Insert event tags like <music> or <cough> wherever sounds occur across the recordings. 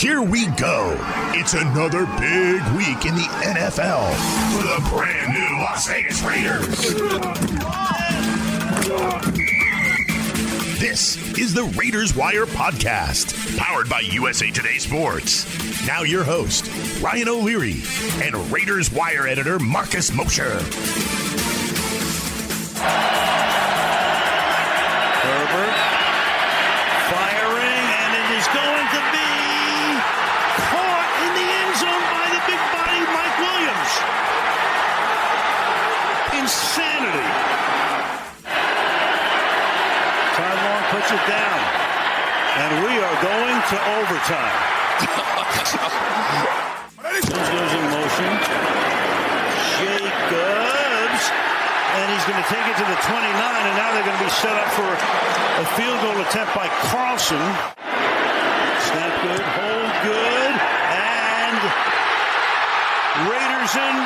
Here we go. It's another big week in the NFL for the brand new Las Vegas Raiders. This is the Raiders Wire podcast, powered by USA Today Sports. Now, your host, Ryan O'Leary, and Raiders Wire editor, Marcus Mosher. Insanity. Ty Long puts it down, and we are going to overtime. Sims goes in motion. Jacobs and he's going to take it to the 29, and now they're going to be set up for a field goal attempt by Carlson. Snap good, hold good, and Raiders in,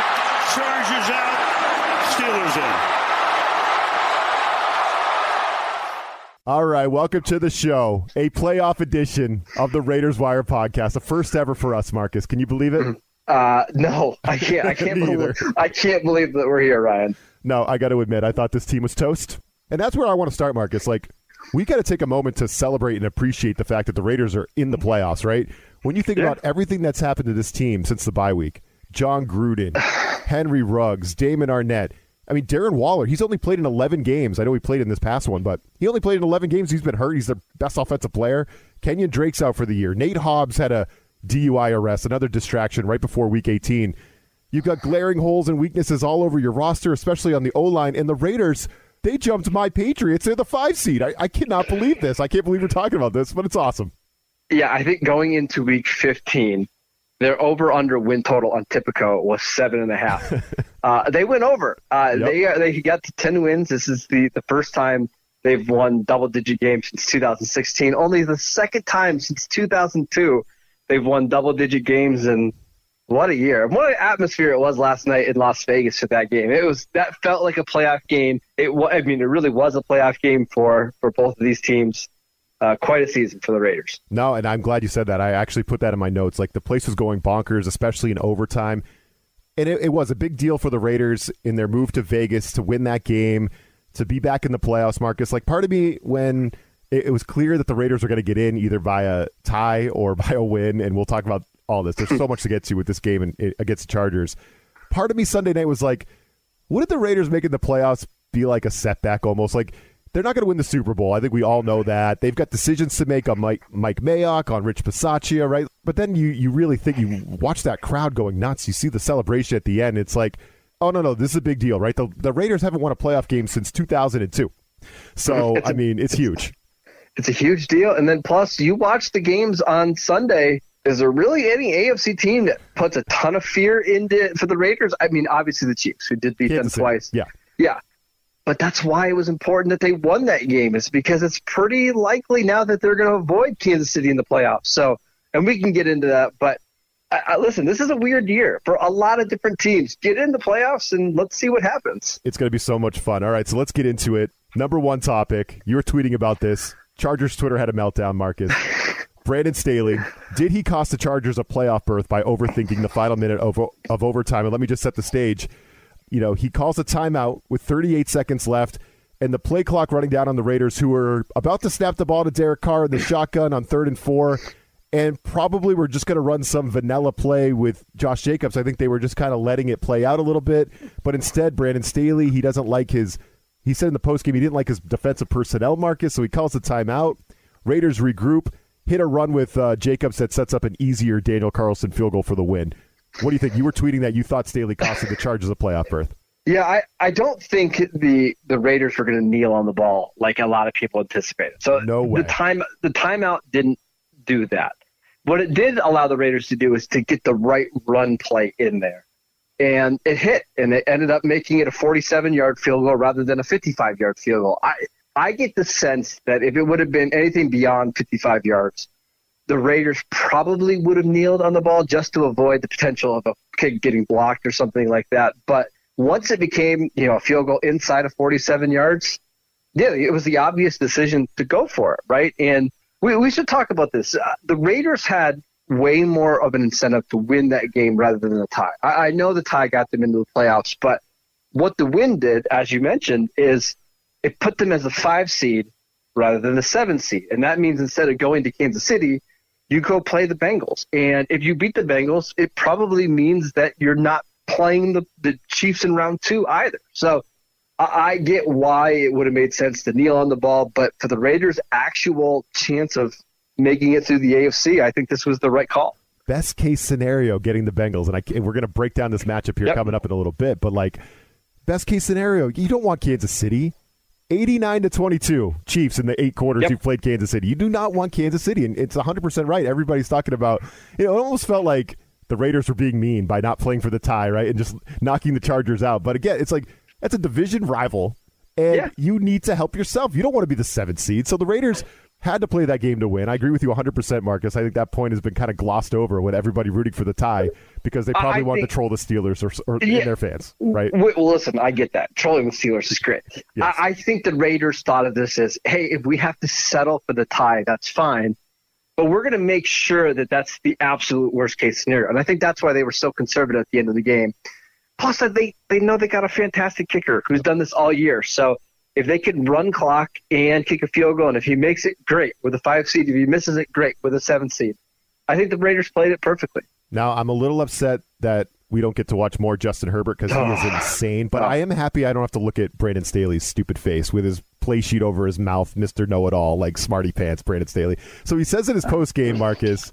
Chargers out, Steelers in. All right, welcome to the show, a playoff edition of the Raiders Wire podcast, the first ever for us, Marcus. Can you believe it? <clears throat> Uh, no, I can't. I <laughs> can't believe. either. I can't believe that we're here, Ryan. No, I got to admit, I thought this team was toast. And that's where I want to start, Marcus. Like, we got to take a moment to celebrate and appreciate the fact that the Raiders are in the playoffs, right? When you think Yeah. about everything that's happened to this team since the bye week Jon Gruden, <sighs> Henry Ruggs, Damon Arnette. I mean, Darren Waller, he's only played in 11 games. I know he played in this past one, but he only played in 11 games. He's been hurt. He's their best offensive player. Kenyan Drake's out for the year. Nate Hobbs had a DUI arrest, another distraction right before week 18. You've got glaring holes and weaknesses all over your roster, especially on the O line. And the Raiders, they jumped my Patriots. They're the five seed. I, I cannot believe this. I can't believe we're talking about this, but it's awesome. Yeah, I think going into week 15, their over under win total on Tipico was seven and a half. <laughs> uh, they went over. Uh, Yep. They they got to 10 wins. This is the, the first time they've won double digit games since 2016. Only the second time since 2002 they've won double digit games. And what a year! What an atmosphere it was last night in Las Vegas for that game. It was that felt like a playoff game. It I mean, it really was a playoff game for for both of these teams. Uh, quite a season for the Raiders. No, and I'm glad you said that. I actually put that in my notes. Like the place was going bonkers, especially in overtime. And it, it was a big deal for the Raiders in their move to Vegas to win that game, to be back in the playoffs, Marcus. Like part of me, when it, was clear that the Raiders were going to get in either by a tie or <laughs> by a win, and we'll talk about all this. There's so much to get to with this game and, against the Chargers. Part of me Sunday night was like, wouldn't the Raiders making the playoffs be like a setback almost? Like they're not going to win the Super Bowl. I think we all know that. They've got decisions to make on Mike Mike Mayock, on Rich Bisaccia, right? But then you you really think you watch that crowd going nuts. You see the celebration at the end. It's like, oh no no, this is a big deal, right? The the Raiders haven't won a playoff game since 2002. So <laughs> I mean, it's huge. <laughs> It's a huge deal. And then plus, you watch the games on Sunday. Is there really any AFC team that puts a ton of fear into for the Raiders? I mean, obviously the Chiefs, who did beat them Kansas City. twice. Yeah. Yeah. But that's why it was important that they won that game. Is because it's pretty likely now that they're going to avoid Kansas City in the playoffs. So, and we can get into that. But I, I, listen, this is a weird year for a lot of different teams. Get in the playoffs and let's see what happens. It's going to be so much fun. All right, so let's get into it. Number one topic. You were tweeting about this. Chargers Twitter had a meltdown, Marcus. <laughs> Brandon Staley, did he cost the Chargers a playoff berth by overthinking the final minute of, of overtime? And let me just set the stage. You know, he calls a timeout with 38 seconds left and the play clock running down on the Raiders, who were about to snap the ball to Derek Carr in the shotgun on third and four. And probably were just going to run some vanilla play with Josh Jacobs. I think they were just kind of letting it play out a little bit. But instead, Brandon Staley, he doesn't like his he said in the postgame he didn't like his defensive personnel, Marcus, so he calls the timeout. Raiders regroup, hit a run with uh, Jacobs that sets up an easier Daniel Carlson field goal for the win. What do you think? You were tweeting that you thought Staley costed the Chargers a playoff berth. Yeah, I, I don't think the the Raiders were going to kneel on the ball like a lot of people anticipated. So No way. the time the timeout didn't do that. What it did allow the Raiders to do is to get the right run play in there. And it hit, and it ended up making it a 47 yard field goal rather than a 55 yard field goal. I, I get the sense that if it would have been anything beyond 55 yards, the Raiders probably would have kneeled on the ball just to avoid the potential of a kick getting blocked or something like that. But once it became, you know, a field goal inside of 47 yards, yeah, it was the obvious decision to go for it, right? And we, we should talk about this. Uh, the Raiders had way more of an incentive to win that game rather than the tie. I, I know the tie got them into the playoffs, but what the win did, as you mentioned, is it put them as a five seed rather than the seven seed. And that means instead of going to Kansas City, you go play the Bengals. And if you beat the Bengals, it probably means that you're not playing the, the Chiefs in round two either. So I, I get why it would have made sense to kneel on the ball, but for the Raiders' actual chance of making it through the AFC, I think this was the right call. Best case scenario, getting the Bengals, and, I, we're going to break down this matchup here yep. coming up in a little bit. But like, best case scenario, you don't want Kansas City. 89 to 22 Chiefs in the eight quarters yep. you played Kansas City. You do not want Kansas City, and it's 100% right. Everybody's talking about, you know, it almost felt like the Raiders were being mean by not playing for the tie, right? And just knocking the Chargers out. But again, it's like that's a division rival, and yeah. you need to help yourself. You don't want to be the seventh seed. So the Raiders had to play that game to win. I agree with you 100%, Marcus. I think that point has been kind of glossed over with everybody rooting for the tie because they probably I want think, to troll the Steelers or, or yeah, their fans, right? Well, listen, I get that. Trolling the Steelers is great. Yes. I, I think the Raiders thought of this as, hey, if we have to settle for the tie, that's fine. But we're going to make sure that that's the absolute worst case scenario. And I think that's why they were so conservative at the end of the game. Plus, uh, they, they know they got a fantastic kicker who's done this all year. So if they can run clock and kick a field goal, and if he makes it, great with a five seed. If he misses it, great with a seven seed. I think the Raiders played it perfectly. Now, I'm a little upset that we don't get to watch more Justin Herbert because he is <sighs> insane. But oh. I am happy I don't have to look at Brandon Staley's stupid face with his play sheet over his mouth, Mister Know It All, like smarty pants, Brandon Staley. So he says in his post game, Marcus,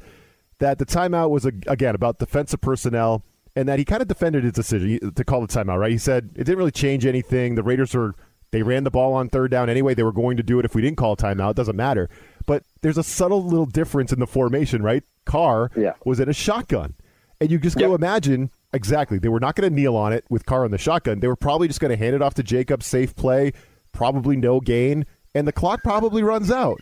that the timeout was again about defensive personnel, and that he kind of defended his decision to call the timeout. Right? He said it didn't really change anything. The Raiders were they ran the ball on third down anyway. They were going to do it if we didn't call timeout. It doesn't matter. But there's a subtle little difference in the formation, right? Carr yeah. was in a shotgun. And you just yep. go imagine exactly. They were not going to kneel on it with Carr in the shotgun. They were probably just going to hand it off to Jacob, safe play, probably no gain, and the clock probably runs out.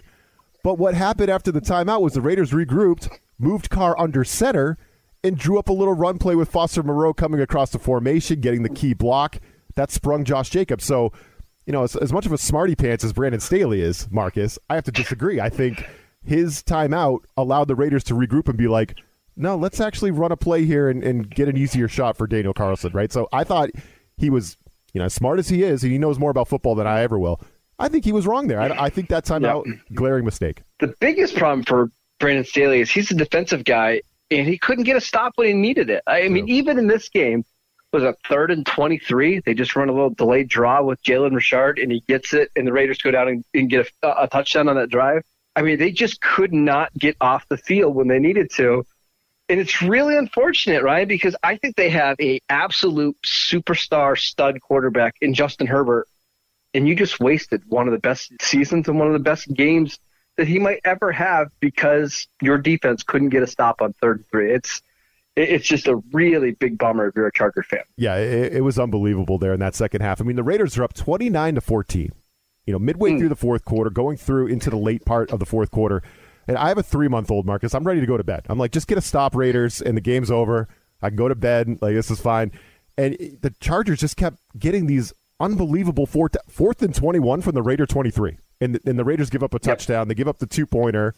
But what happened after the timeout was the Raiders regrouped, moved Carr under center, and drew up a little run play with Foster Moreau coming across the formation, getting the key block. That sprung Josh Jacobs. So you know, as, as much of a smarty pants as Brandon Staley is, Marcus, I have to disagree. I think his timeout allowed the Raiders to regroup and be like, no, let's actually run a play here and, and get an easier shot for Daniel Carlson, right? So I thought he was, you know, as smart as he is, and he knows more about football than I ever will. I think he was wrong there. I, I think that timeout, yeah. glaring mistake. The biggest problem for Brandon Staley is he's a defensive guy, and he couldn't get a stop when he needed it. I mean, even in this game, was a third and 23. They just run a little delayed draw with Jalen Richard, and he gets it, and the Raiders go down and, and get a, a, touchdown on that drive. I mean, they just could not get off the field when they needed to. And it's really unfortunate, right? Because I think they have a absolute superstar stud quarterback in Justin Herbert, and you just wasted one of the best seasons and one of the best games that he might ever have because your defense couldn't get a stop on third and three. It's it's just a really big bummer if you're a Charger fan. Yeah, it, it, was unbelievable there in that second half. I mean, the Raiders are up 29 to 14. You know, midway mm. through the fourth quarter, going through into the late part of the fourth quarter. And I have a three month old, Marcus. I'm ready to go to bed. I'm like, just get a stop, Raiders, and the game's over. I can go to bed. Like, this is fine. And the Chargers just kept getting these unbelievable fourth, fourth and 21 from the Raider 23. And the, and the Raiders give up a touchdown. Yep. They give up the two pointer.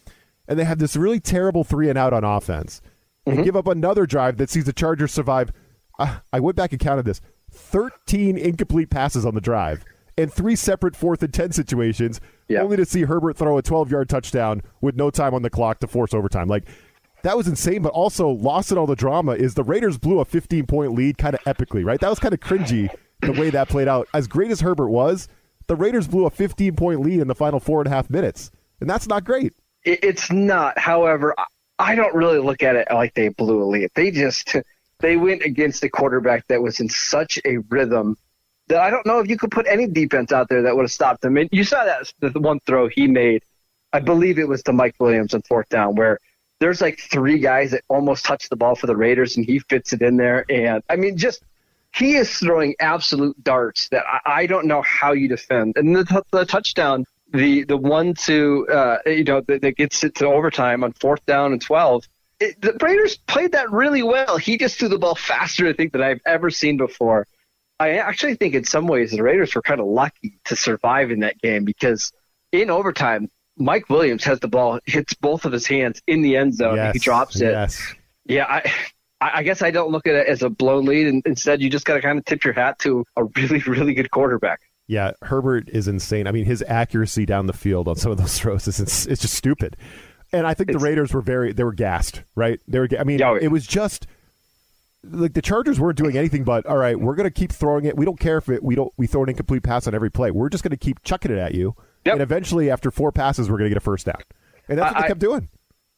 And they have this really terrible three and out on offense and mm-hmm. give up another drive that sees the Chargers survive. Uh, I went back and counted this 13 incomplete passes on the drive and three separate fourth and 10 situations, yeah. only to see Herbert throw a 12 yard touchdown with no time on the clock to force overtime. Like, that was insane, but also lost in all the drama is the Raiders blew a 15 point lead kind of epically, right? That was kind of cringy the way that played out. As great as Herbert was, the Raiders blew a 15 point lead in the final four and a half minutes, and that's not great. It's not. However, I don't really look at it like they blew a lead. They just they went against a quarterback that was in such a rhythm that I don't know if you could put any defense out there that would have stopped them. And you saw that the one throw he made, I believe it was to Mike Williams on fourth down, where there's like three guys that almost touch the ball for the Raiders, and he fits it in there. And I mean, just he is throwing absolute darts that I, I don't know how you defend. And the, the touchdown the the one to uh, you know that, that, gets it to overtime on fourth down and twelve. It, the Raiders played that really well. He just threw the ball faster, I think, than I've ever seen before. I actually think in some ways the Raiders were kind of lucky to survive in that game because in overtime, Mike Williams has the ball, hits both of his hands in the end zone, yes, and he drops it. Yes. Yeah, I, I guess I don't look at it as a blown lead, and instead you just got to kind of tip your hat to a really, really good quarterback. Yeah, Herbert is insane. I mean, his accuracy down the field on some of those <laughs> throws is it's just stupid. And I think It's- the Raiders were very they were gassed, right? They were. I mean, oh, Yeah. it was just like the Chargers weren't doing anything but all right. We're going to keep throwing it. We don't care if it we don't we throw an incomplete pass on every play. We're just going to keep chucking it at you. Yep. And eventually, after four passes, we're going to get a first down. And that's what I- they kept doing.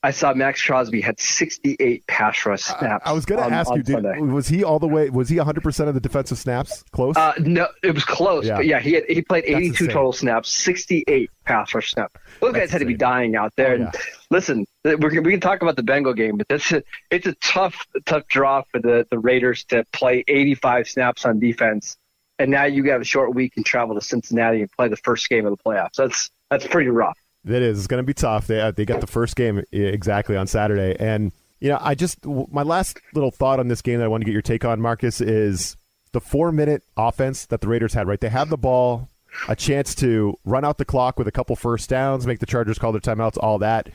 I saw Maxx Crosby had 68 pass rush snaps. I was going to ask on you, Sunday. was he all the way? Was he 100 percent of the defensive snaps? Close. Uh, no, it was close, Yeah. but yeah, he had, he played That's 82 insane. total snaps, 68 pass rush snaps. Those That's guys had to be dying out there. Oh, And listen, we can talk about the Bengal game, but that's a, it's a tough, tough draw for the, the Raiders to play 85 snaps on defense, and now you have a short week and travel to Cincinnati and play the first game of the playoffs. That's that's pretty rough. That is. It's going to be tough. They uh, they got the first game exactly on Saturday, and you know, I just my last little thought on this game that I want to get your take on, Marcus, is the four minute offense that the Raiders had. Right, they have the ball, a chance to run out the clock with a couple first downs, make the Chargers call their timeouts, all that.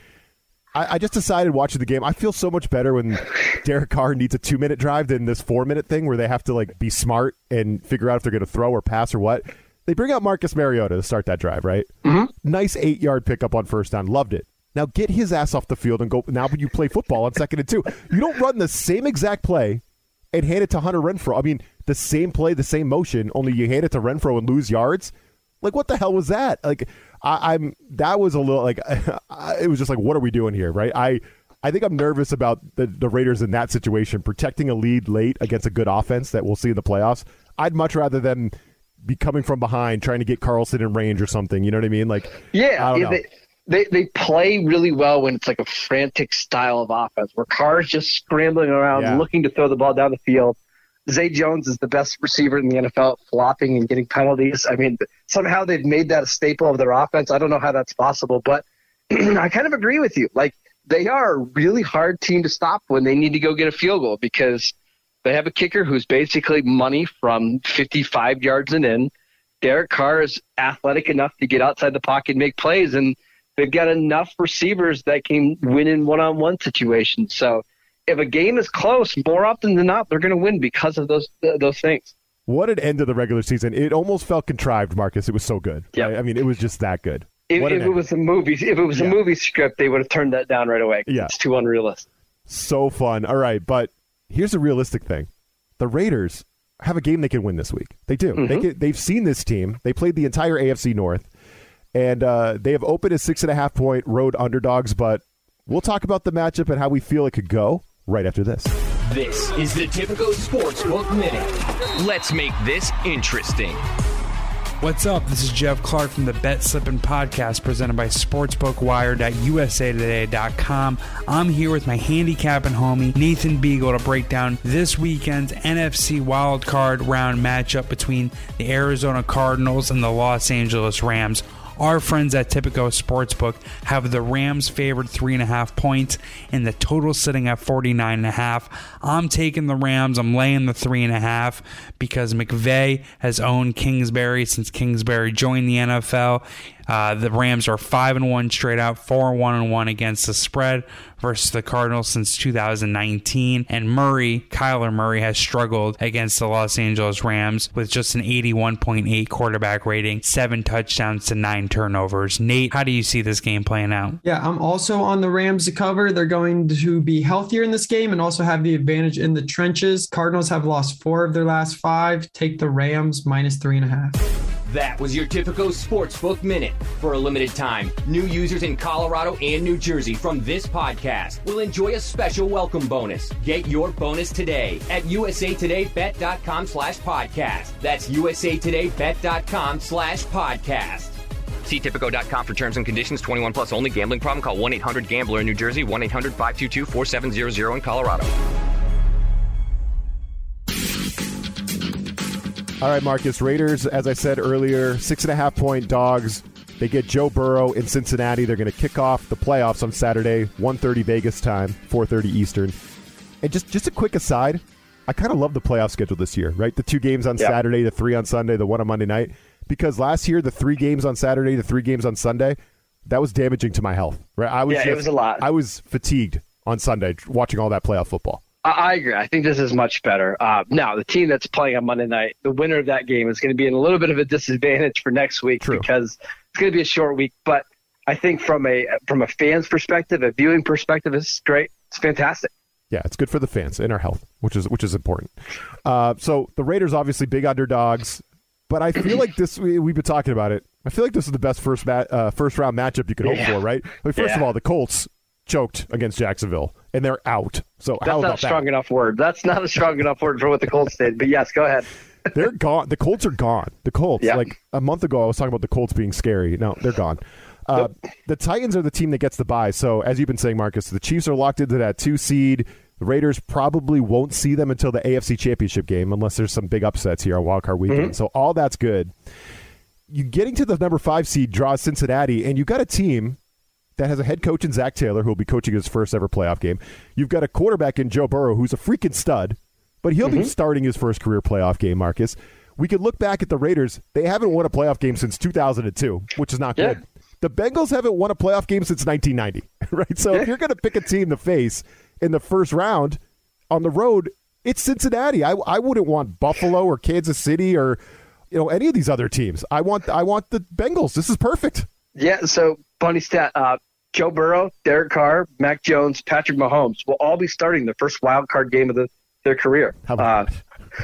I, I just decided watching the game. I feel so much better when Derek Carr needs a two minute drive than this four minute thing where they have to like be smart and figure out if they're going to throw or pass or what. They bring out Marcus Mariota to start that drive, right? Mm-hmm. Nice eight yard pickup on first down. Loved it. Now get his ass off the field and go. Now when you play football on second and two. You don't run the same exact play and hand it to Hunter Renfrow. I mean, the same play, the same motion, only you hand it to Renfrow and lose yards. Like, what the hell was that? Like, I, I'm that was a little like <laughs> it was just like, what are we doing here, right? I I think I'm nervous about the, the Raiders in that situation, protecting a lead late against a good offense that we'll see in the playoffs. I'd much rather them be coming from behind, trying to get Carlson in range or something. You know what I mean? Like, Yeah, I don't yeah, know. they, they they play really well when it's like a frantic style of offense where Carr's just scrambling around Yeah. looking to throw the ball down the field. Zay Jones is the best receiver in the NFL, flopping and getting penalties. I mean, somehow they've made that a staple of their offense. I don't know how that's possible, but <clears throat> I kind of agree with you. Like they are a really hard team to stop when they need to go get a field goal because they have a kicker who's basically money from 55 yards and in. Derek Carr is athletic enough to get outside the pocket and make plays, and they've got enough receivers that can win in one-on-one situations. So, if a game is close, more often than not, they're going to win because of those those things. what an end to the regular season! It almost felt contrived, Marcus. It was so good. Yeah. I mean, it was just that good. If, if it was a movie, if it was Yeah. a movie script, they would have turned that down right away. Yeah. it's too unrealistic. so fun. All right, but here's a realistic thing: the Raiders have a game they can win this week. They do. They can, they've seen this team. They played the entire AFC North, and uh, they have opened as six and a half point road underdogs. But we'll talk about the matchup and how we feel it could go right after this. This is the Tipico Sportsbook Minute. Let's make this interesting. What's up? This is Jeff Clark from the Bet Slippin' Podcast presented by SportsbookWire.usatoday.com. I'm here with my handicapping homie, Nathan Beagle, to break down this weekend's NFC wildcard round matchup between the Arizona Cardinals and the Los Angeles Rams. Our friends at Tipico Sportsbook have the Rams favored three and a half points and the total sitting at 49 and a half. I'm taking the Rams. I'm laying the three and a half because McVay has owned Kingsbury since Kingsbury joined the NFL. Uh, the Rams are five and one straight out, four and one and one against the spread versus the Cardinals since 2019. And Murray, Kyler Murray, has struggled against the Los Angeles Rams with just an 81.8 quarterback rating, seven touchdowns to nine turnovers. Nate, how do you see this game playing out? Yeah, I'm also on the Rams to cover. They're going to be healthier in this game and also have the advantage in the trenches. Cardinals have lost four of their last five. Take the Rams minus three and a half. That was your Tipico Sportsbook Minute. For a limited time, new users in Colorado and New Jersey from this podcast will enjoy a special welcome bonus. Get your bonus today at usatodaybet.com slash podcast. That's usatodaybet.com slash podcast. See Tipico.com for terms and conditions. 21 plus only. Gambling problem? Call 1-800-GAMBLER in New Jersey. 1-800-522-4700 in Colorado. All right, Marcus. Raiders, as I said earlier, six and a half point dogs. They get Joe Burrow in Cincinnati. They're going to kick off the playoffs on Saturday, 1.30 Vegas time, 4.30 Eastern. And just, just a quick aside, I kind of love the playoff schedule this year, right? The two games on Yeah. Saturday, the three on Sunday, the one on Monday night. Because last year, the three games on Saturday, the three games on Sunday, that was damaging to my health. Right? I was Yeah, it was a lot. I was fatigued on Sunday watching all that playoff football. I, agree. I think this is much better. Uh, now, the team that's playing on Monday night, the winner of that game is going to be in a little bit of a disadvantage for next week True. because it's going to be a short week. But I think from a from a fan's perspective, a viewing perspective, it's great. It's fantastic. Yeah, it's good for the fans and our health, which is which is important. Uh, so the Raiders obviously big underdogs, but I feel like this we, we've been talking about it. I feel like this is the best first ma- uh, first round matchup you could hope Yeah. for, right? I mean, first of all, the Colts choked against Jacksonville and they're out. So That's not a strong that? enough word. That's not a strong enough word for what the Colts did. But yes, go ahead. <laughs> They're gone. The Colts are gone. The Colts, Yeah. like a month ago, I was talking about the Colts being scary. No, they're gone. Uh, the Titans are the team that gets the bye. So, as you've been saying, Marcus, the Chiefs are locked into that two seed. The Raiders probably won't see them until the AFC Championship game, unless there's some big upsets here on Wild Card Weekend. So, all that's good. You getting to the number five seed draws Cincinnati, and you've got a team that has a head coach in Zac Taylor, who will be coaching his first ever playoff game. You've got a quarterback in Joe Burrow, who's a freaking stud, but he'll be starting his first career playoff game, Marcus. We could look back at the Raiders. They haven't won a playoff game since 2002, which is not Yeah. good. The Bengals haven't won a playoff game since 1990, <laughs> right? So if you're going to pick a team to face in the first round on the road, it's Cincinnati. I, I wouldn't want Buffalo or Kansas City or you know any of these other teams. I want I want the Bengals. This is perfect. Yeah. So funny stat. Uh, Joe Burrow, Derek Carr, Mac Jones, Patrick Mahomes will all be starting the first wild card game of the, their career. How about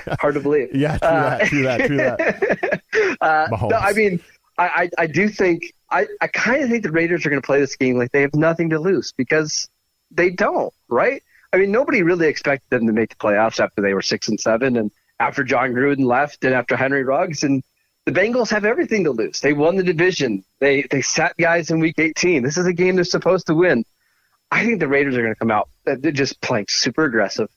uh, hard to believe. <laughs> Yeah, true that, true that, true that. <laughs> Uh, Mahomes. no, I mean, I, I, I do think I, I kind of think the Raiders are going to play this game like they have nothing to lose because they don't, right? I mean, nobody really expected them to make the playoffs after they were six and seven, and after Jon Gruden left, and after Henry Ruggs, and the Bengals have everything to lose. They won the division. They they sat guys in Week 18. This is a game they're supposed to win. I think the Raiders are going to come out. They're just playing super aggressive.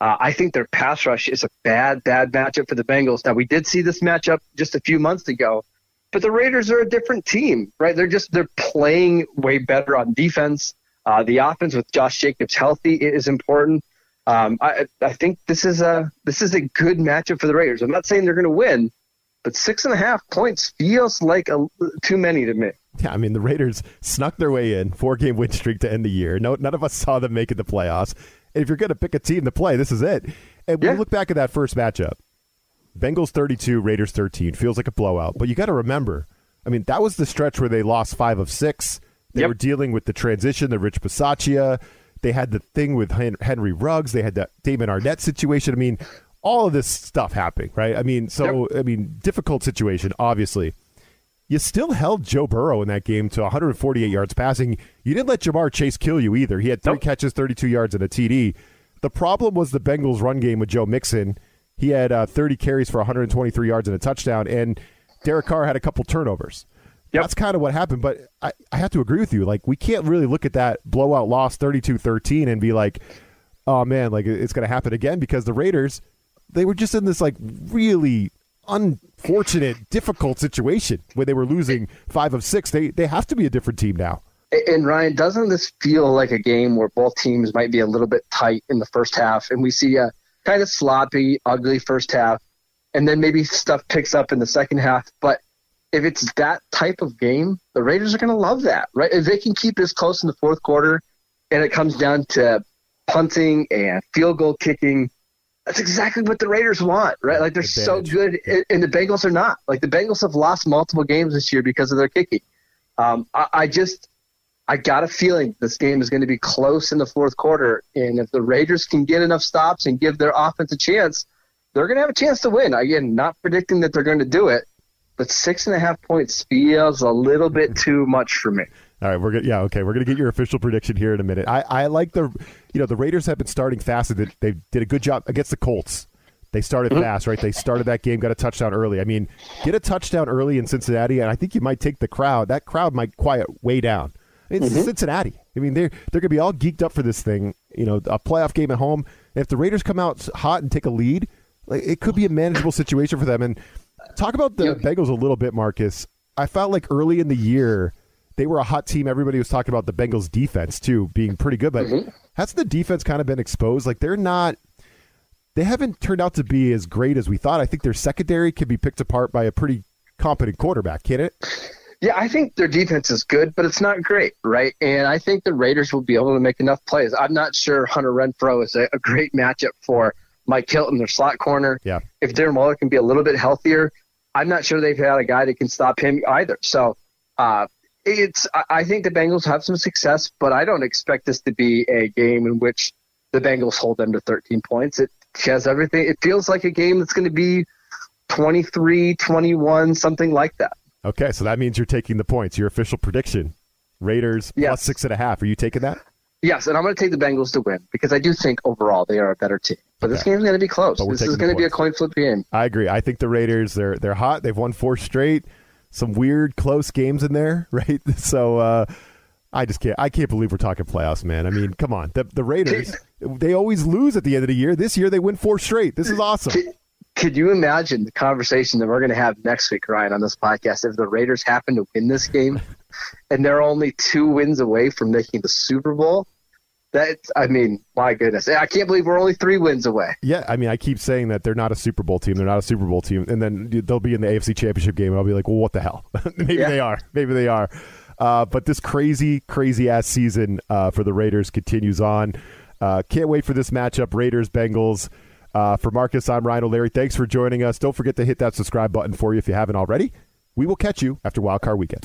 Uh, I think their pass rush is a bad, bad matchup for the Bengals. Now we did see this matchup just a few months ago, but the Raiders are a different team, right? They're just they're playing way better on defense. Uh, the offense with Josh Jacobs healthy is important. Um, I, I think this is a this is a good matchup for the Raiders. I'm not saying they're going to win, but six and a half points feels like a, too many to me. Yeah, I mean the Raiders snuck their way in, four game win streak to end the year. No, none of us saw them making the playoffs. And if you're going to pick a team to play, this is it. And when Yeah. you look back at that first matchup, Bengals 32, Raiders 13, feels like a blowout. But you got to remember, I mean, that was the stretch where they lost five of six. They Yep. were dealing with the transition, the Rich Bisaccia. They had the thing with Henry Ruggs. They had the Damon Arnette situation. I mean, all of this stuff happening, right? I mean, so I mean, difficult situation, obviously. You still held Joe Burrow in that game to 148 yards passing. You didn't let Ja'Marr Chase kill you either. He had three Nope. catches, 32 yards, and a TD. The problem was the Bengals' run game with Joe Mixon. He had uh, 30 carries for 123 yards and a touchdown, and Derek Carr had a couple turnovers. Yep. That's kind of what happened. But I, I have to agree with you. Like, we can't really look at that blowout loss 32 13 and be like, oh man, like it's going to happen again because the Raiders, they were just in this like really unfortunate, difficult situation where they were losing five of six. They they have to be a different team now. And Ryan, doesn't this feel like a game where both teams might be a little bit tight in the first half, and we see a kind of sloppy, ugly first half, and then maybe stuff picks up in the second half? But if it's that type of game, the Raiders are going to love that, right? If they can keep this close in the fourth quarter, and it comes down to punting and field goal kicking, that's exactly what the Raiders want, right? Like they're so good, and- and the Bengals are not. Like the Bengals have lost multiple games this year because of their kicking. Um, I, I just, I got a feeling this game is going to be close in the fourth quarter, and if the Raiders can get enough stops and give their offense a chance, they're going to have a chance to win. Again, not predicting that they're going to do it, but six and a half points feels a little bit too much for me. All right, we're gonna yeah okay. We're gonna get your official prediction here in a minute. I, I like the you know the Raiders have been starting fast. They, they did a good job against the Colts. They started mm-hmm. fast, right? They started that game, got a touchdown early. I mean, get a touchdown early in Cincinnati, and I think you might take the crowd. That crowd might quiet way down. It's mm-hmm. Cincinnati. I mean, they're they're gonna be all geeked up for this thing. You know, a playoff game at home. If the Raiders come out hot and take a lead, like, it could be a manageable situation for them. And talk about the Bengals a little bit, Marcus. I felt like early in the year they were a hot team. Everybody was talking about the Bengals defense too being pretty good, but hasn't the defense kind of been exposed? Like they're not. They haven't turned out to be as great as we thought. I think their secondary can be picked apart by a pretty competent quarterback, can it? Yeah, I think their defense is good, but it's not great, right? And I think the Raiders will be able to make enough plays. I'm not sure Hunter Renfrow is a, a great matchup for Mike Hilton, their slot corner. Yeah. If Darren Waller can be a little bit healthier, I'm not sure they've had a guy that can stop him either. So uh, it's I think the Bengals have some success, but I don't expect this to be a game in which the Bengals hold them to 13 points. It has everything. It feels like a game that's going to be 23, 21, something like that. Okay, so that means you're taking the points. Your official prediction: Raiders Yes. plus six and a half. Are you taking that? Yes, and I'm going to take the Bengals to win because I do think overall they are a better team. But this Okay. game's going to be close. This is going to be a coin flip game. I agree. I think the Raiders they're they're hot. They've won four straight. Some weird close games in there, <laughs> right? So uh, I just can't. I can't believe we're talking playoffs, man. I mean, come on. The the Raiders they always lose at the end of the year. This year they win four straight. This is awesome. Could, could you imagine the conversation that we're going to have next week, Ryan, on this podcast if the Raiders happen to win this game and they're only two wins away from making the Super Bowl? That I mean, my goodness, I can't believe we're only three wins away. Yeah, I mean, I keep saying that they're not a Super Bowl team. They're not a Super Bowl team, and then they'll be in the AFC Championship game, and I'll be like, well, what the hell? <laughs> Maybe Yeah. they are. Maybe they are. Uh, but this crazy, crazy ass season uh, for the Raiders continues on. Uh, can't wait for this matchup, Raiders Bengals. Uh, for Marcus, I'm Ryan O'Leary. Thanks for joining us. Don't forget to hit that subscribe button for you if you haven't already. We will catch you after Wild Card Weekend.